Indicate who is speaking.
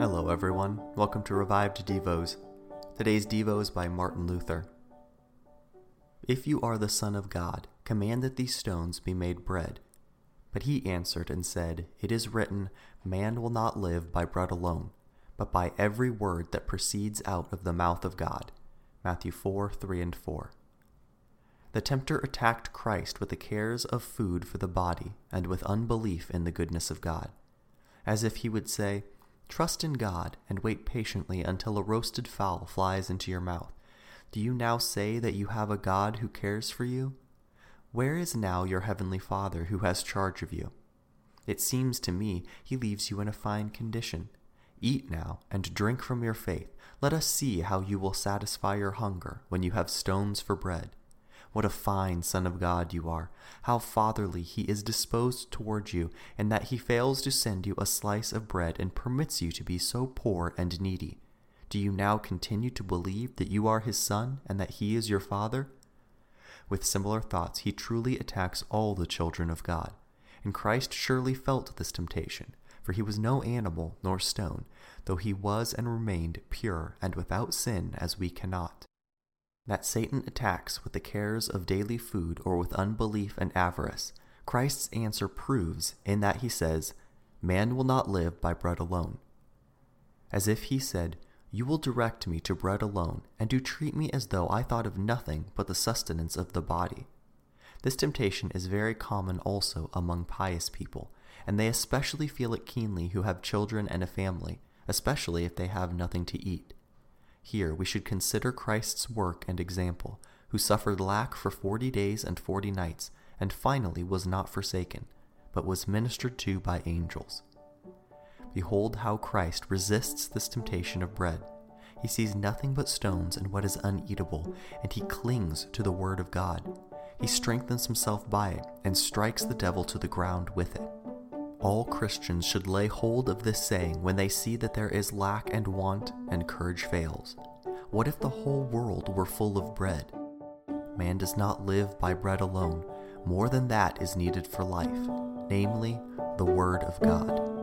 Speaker 1: Hello, everyone. Welcome to Revived Devos. Today's Devo is by Martin Luther. If you are the Son of God, command that these stones be made bread. But he answered and said, It is written, Man will not live by bread alone, but by every word that proceeds out of the mouth of God. Matthew 4 3 and 4. The tempter attacked Christ with the cares of food for the body and with unbelief in the goodness of God, as if he would say, Trust in God and wait patiently until a roasted fowl flies into your mouth. Do you now say that you have a God who cares for you? Where is now your heavenly Father who has charge of you? It seems to me he leaves you in a fine condition. Eat now and drink from your faith. Let us see how you will satisfy your hunger when you have stones for bread. What a fine Son of God you are! How fatherly he is disposed toward you, in that he fails to send you a slice of bread and permits you to be so poor and needy. Do you now continue to believe that you are his son and that he is your father? With similar thoughts, he truly attacks all the children of God. And Christ surely felt this temptation, for he was no animal nor stone, though he was and remained pure and without sin as we cannot that Satan attacks with the cares of daily food or with unbelief and avarice, Christ's answer proves in that he says, Man will not live by bread alone. As if he said, You will direct me to bread alone, and do treat me as though I thought of nothing but the sustenance of the body. This temptation is very common also among pious people, and they especially feel it keenly who have children and a family, especially if they have nothing to eat. Here we should consider Christ's work and example, who suffered lack for forty days and forty nights, and finally was not forsaken, but was ministered to by angels. Behold how Christ resists this temptation of bread. He sees nothing but stones and what is uneatable, and he clings to the word of God. He strengthens himself by it, and strikes the devil to the ground with it. All Christians should lay hold of this saying when they see that there is lack and want and courage fails. What if the whole world were full of bread? Man does not live by bread alone. More than that is needed for life, namely, the Word of God.